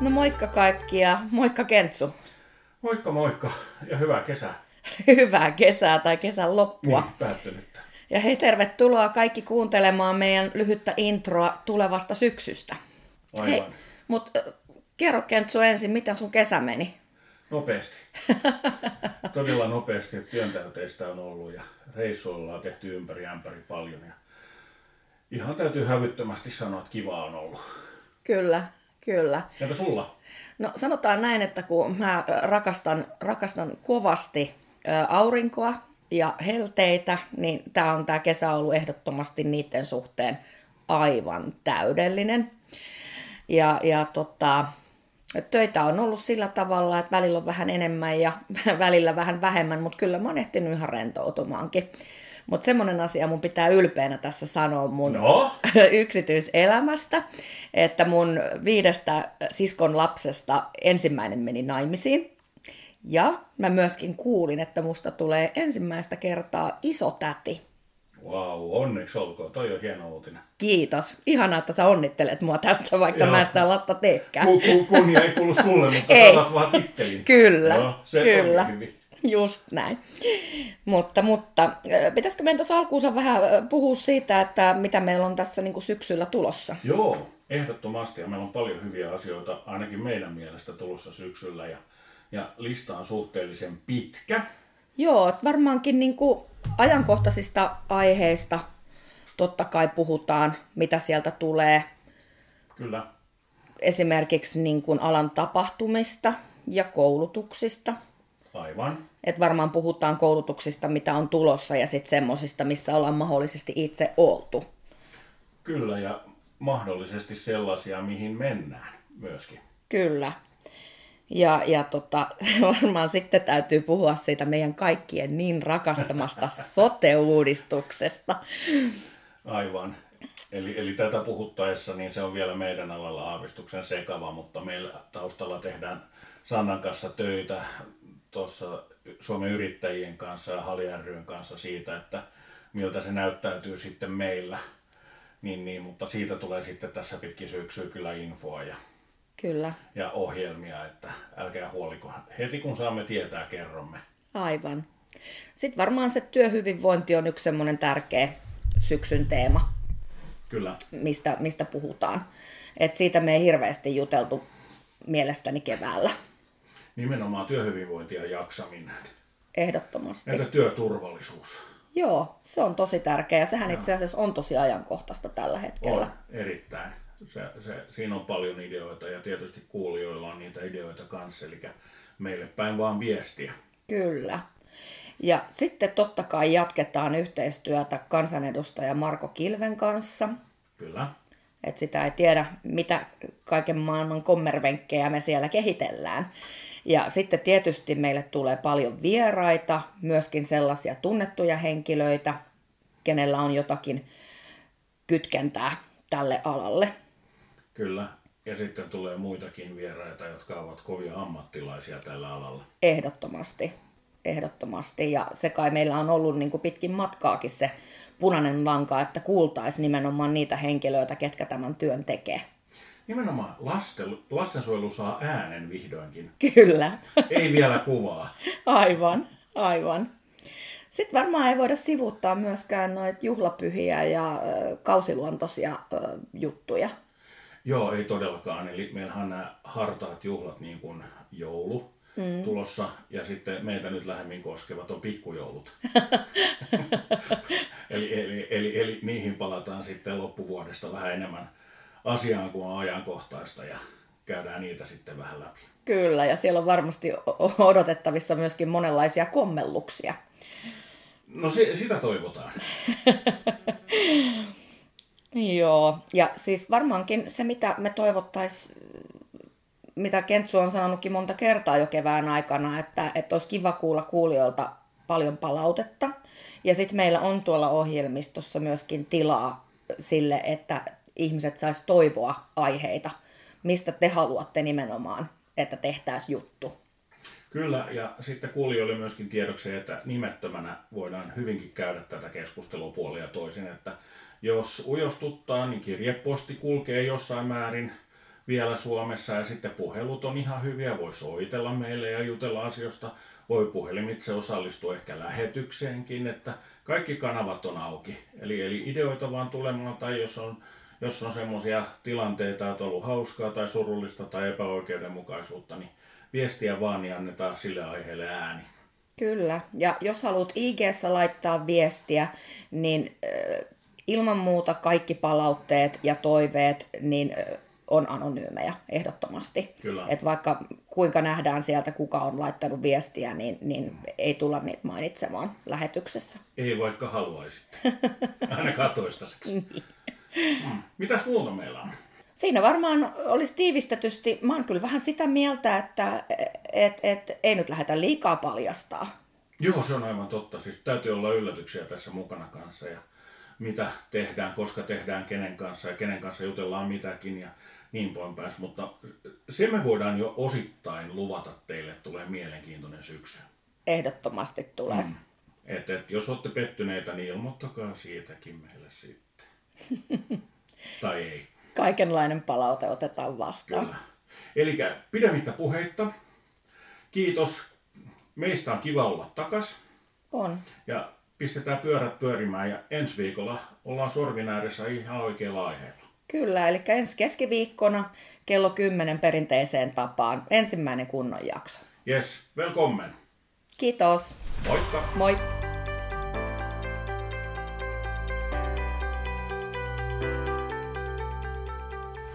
No moikka kaikki ja moikka Kentsu. Moikka moikka ja hyvää kesää. Hyvää kesää tai kesän loppua. Niin, päättynyttä. Ja hei, tervetuloa kaikki kuuntelemaan meidän lyhyttä introa tulevasta syksystä. Aivan. Hei, mutta kerro Kentsu ensin, miten sun kesä meni? Nopeasti. Todella nopeasti, että työntäyteistä on ollut ja reissuilla on tehty ympäri ämpäri paljon. Ja ihan täytyy hävyttömästi sanoa, että kiva on ollut. Kyllä, kyllä. Entä sulla? No sanotaan näin, että kun mä rakastan, rakastan kovasti aurinkoa ja helteitä, niin tämä on tämä kesä ollut ehdottomasti niiden suhteen aivan täydellinen. Ja, ja tota, töitä on ollut sillä tavalla, että välillä on vähän enemmän ja välillä vähän vähemmän, mutta kyllä mä oon ehtinyt ihan rentoutumaankin. Mutta semmoinen asia mun pitää ylpeänä tässä sanoa mun No? yksityiselämästä, että mun viidestä siskon lapsesta ensimmäinen meni naimisiin. Ja mä myöskin kuulin, että musta tulee ensimmäistä kertaa iso täti. Wow, onneksi olkoon. Toi on hieno uutinen. Kiitos. Ihanaa, että sä onnittelet mua tästä, vaikka Joo. mä sitä lasta teekään. Ku, ku, kunnia ei kuulu sulle, mutta Ei. saatat vaan tittelin. Kyllä, Joo, se kyllä. hyvin. Just näin. Mutta, mutta pitäisikö meidän tuossa alkuunsa vähän äh, puhua siitä, että mitä meillä on tässä niin kuin syksyllä tulossa? Joo, ehdottomasti. Ja meillä on paljon hyviä asioita, ainakin meidän mielestä tulossa syksyllä. Ja, ja lista on suhteellisen pitkä. Joo, että varmaankin niin kuin ajankohtaisista aiheista totta kai puhutaan, mitä sieltä tulee. Kyllä. Esimerkiksi niin kuin alan tapahtumista ja koulutuksista. Aivan. Et varmaan puhutaan koulutuksista, mitä on tulossa, ja sitten semmoisista, missä ollaan mahdollisesti itse oltu. Kyllä, ja mahdollisesti sellaisia, mihin mennään myöskin. Kyllä. Ja, ja tota, varmaan sitten täytyy puhua siitä meidän kaikkien niin rakastamasta sote-uudistuksesta. Aivan. Eli, eli tätä puhuttaessa, niin se on vielä meidän alalla aavistuksen sekava, mutta meillä taustalla tehdään Sannan kanssa töitä tuossa Suomen yrittäjien kanssa ja Hali ryn kanssa siitä, että miltä se näyttäytyy sitten meillä. Niin, niin, mutta siitä tulee sitten tässä pitkin syksyä kyllä infoa ja, Kyllä, ja ohjelmia, että älkää huoliko. Heti kun saamme tietää, kerromme. aivan. Sitten varmaan se työhyvinvointi on yksi semmoinen tärkeä syksyn teema, Kyllä, mistä, mistä puhutaan. Et siitä me ei hirveästi juteltu mielestäni keväällä. Nimenomaan työhyvinvointi ja jaksaminen. Ehdottomasti. Entä työturvallisuus? Joo, se on tosi tärkeä ja sehän itse asiassa on tosi ajankohtaista tällä hetkellä. On, erittäin. Se, se, siinä on paljon ideoita ja tietysti kuulijoilla on niitä ideoita kanssa, eli meille päin vaan viestiä. Kyllä. Ja sitten totta kai jatketaan yhteistyötä kansanedustaja Marko Kilven kanssa. Kyllä, Et sitä ei tiedä, mitä kaiken maailman kommervenkkejä me siellä kehitellään. Ja sitten tietysti meille tulee paljon vieraita, myöskin sellaisia tunnettuja henkilöitä, kenellä on jotakin kytkentää tälle alalle. kyllä. Ja sitten tulee muitakin vieraita, jotka ovat kovia ammattilaisia tällä alalla. Ehdottomasti. Ehdottomasti. Ja se kai meillä on ollut niin kuin pitkin matkaakin se punainen lanka, että kuultaisiin nimenomaan niitä henkilöitä, ketkä tämän työn tekee. Nimenomaan lasten, lastensuojelu saa äänen vihdoinkin. Kyllä. Ei vielä kuvaa. Aivan, aivan. Sitten varmaan ei voida sivuuttaa myöskään noita juhlapyhiä ja kausiluontoisia juttuja. Joo, ei todellakaan. Eli meillähän on nämä hartaat juhlat niin kuin joulu mm. tulossa ja sitten meitä nyt lähemmin koskevat on pikkujoulut. eli, eli, eli, eli niihin palataan sitten loppuvuodesta vähän enemmän asiaan kuin on ajankohtaista ja käydään niitä sitten vähän läpi. Kyllä, ja siellä on varmasti odotettavissa myöskin monenlaisia kommelluksia. No si, sitä toivotaan. Joo, ja siis varmaankin se, mitä me toivottais, mitä Kentsu on sanonutkin monta kertaa jo kevään aikana, että, että olisi kiva kuulla kuulijoilta paljon palautetta. Ja sitten meillä on tuolla ohjelmistossa myöskin tilaa sille, että ihmiset sais toivoa aiheita, mistä te haluatte nimenomaan, että tehtäisiin juttu. Kyllä, ja sitten kuulijoille myöskin tiedoksi, että nimettömänä voidaan hyvinkin käydä tätä keskustelua puolia toisin, että jos ujostuttaa, niin kirjeposti kulkee jossain määrin vielä Suomessa ja sitten puhelut on ihan hyviä, voi soitella meille ja jutella asioista, voi puhelimitse osallistua ehkä lähetykseenkin, että kaikki kanavat on auki. Eli, eli ideoita vaan tulemaan tai jos on, jos on semmoisia tilanteita, että on ollut hauskaa tai surullista tai epäoikeudenmukaisuutta, niin viestiä vaan niin annetaan sille aiheelle ääni. Kyllä, ja jos haluat ig laittaa viestiä, niin ilman muuta kaikki palautteet ja toiveet niin on anonyymejä ehdottomasti. Kyllä. Et vaikka kuinka nähdään sieltä, kuka on laittanut viestiä, niin, niin ei tulla niitä mainitsemaan lähetyksessä. Ei vaikka haluaisitte. Ainakaan toistaiseksi. niin. Hmm. Mitäs muuta meillä on? Siinä varmaan olisi tiivistetysti, mä oon kyllä vähän sitä mieltä, että et, et, ei nyt lähdetä liikaa paljastaa. Joo, se on aivan totta. Siis täytyy olla yllätyksiä tässä mukana kanssa ja mitä tehdään, koska tehdään, kenen kanssa ja kenen kanssa jutellaan mitäkin ja niin poin pääs. Mutta se me voidaan jo osittain luvata teille, että tulee mielenkiintoinen syksy. Ehdottomasti tulee. Mm. Et, et, jos olette pettyneitä, niin ilmoittakaa siitäkin meille sitten. tai ei. Kaikenlainen palaute otetaan vastaan. Kyllä. Eli pidemmittä puheitta. Kiitos. Meistä on kiva olla takas. On. Ja pistetään pyörät pyörimään ja ensi viikolla ollaan sorvin ääressä ihan oikealla aiheella. Kyllä, eli ensi keskiviikkona kello 10 perinteiseen tapaan ensimmäinen kunnon jakso. Yes, velkommen. Kiitos. Moikka. Moi.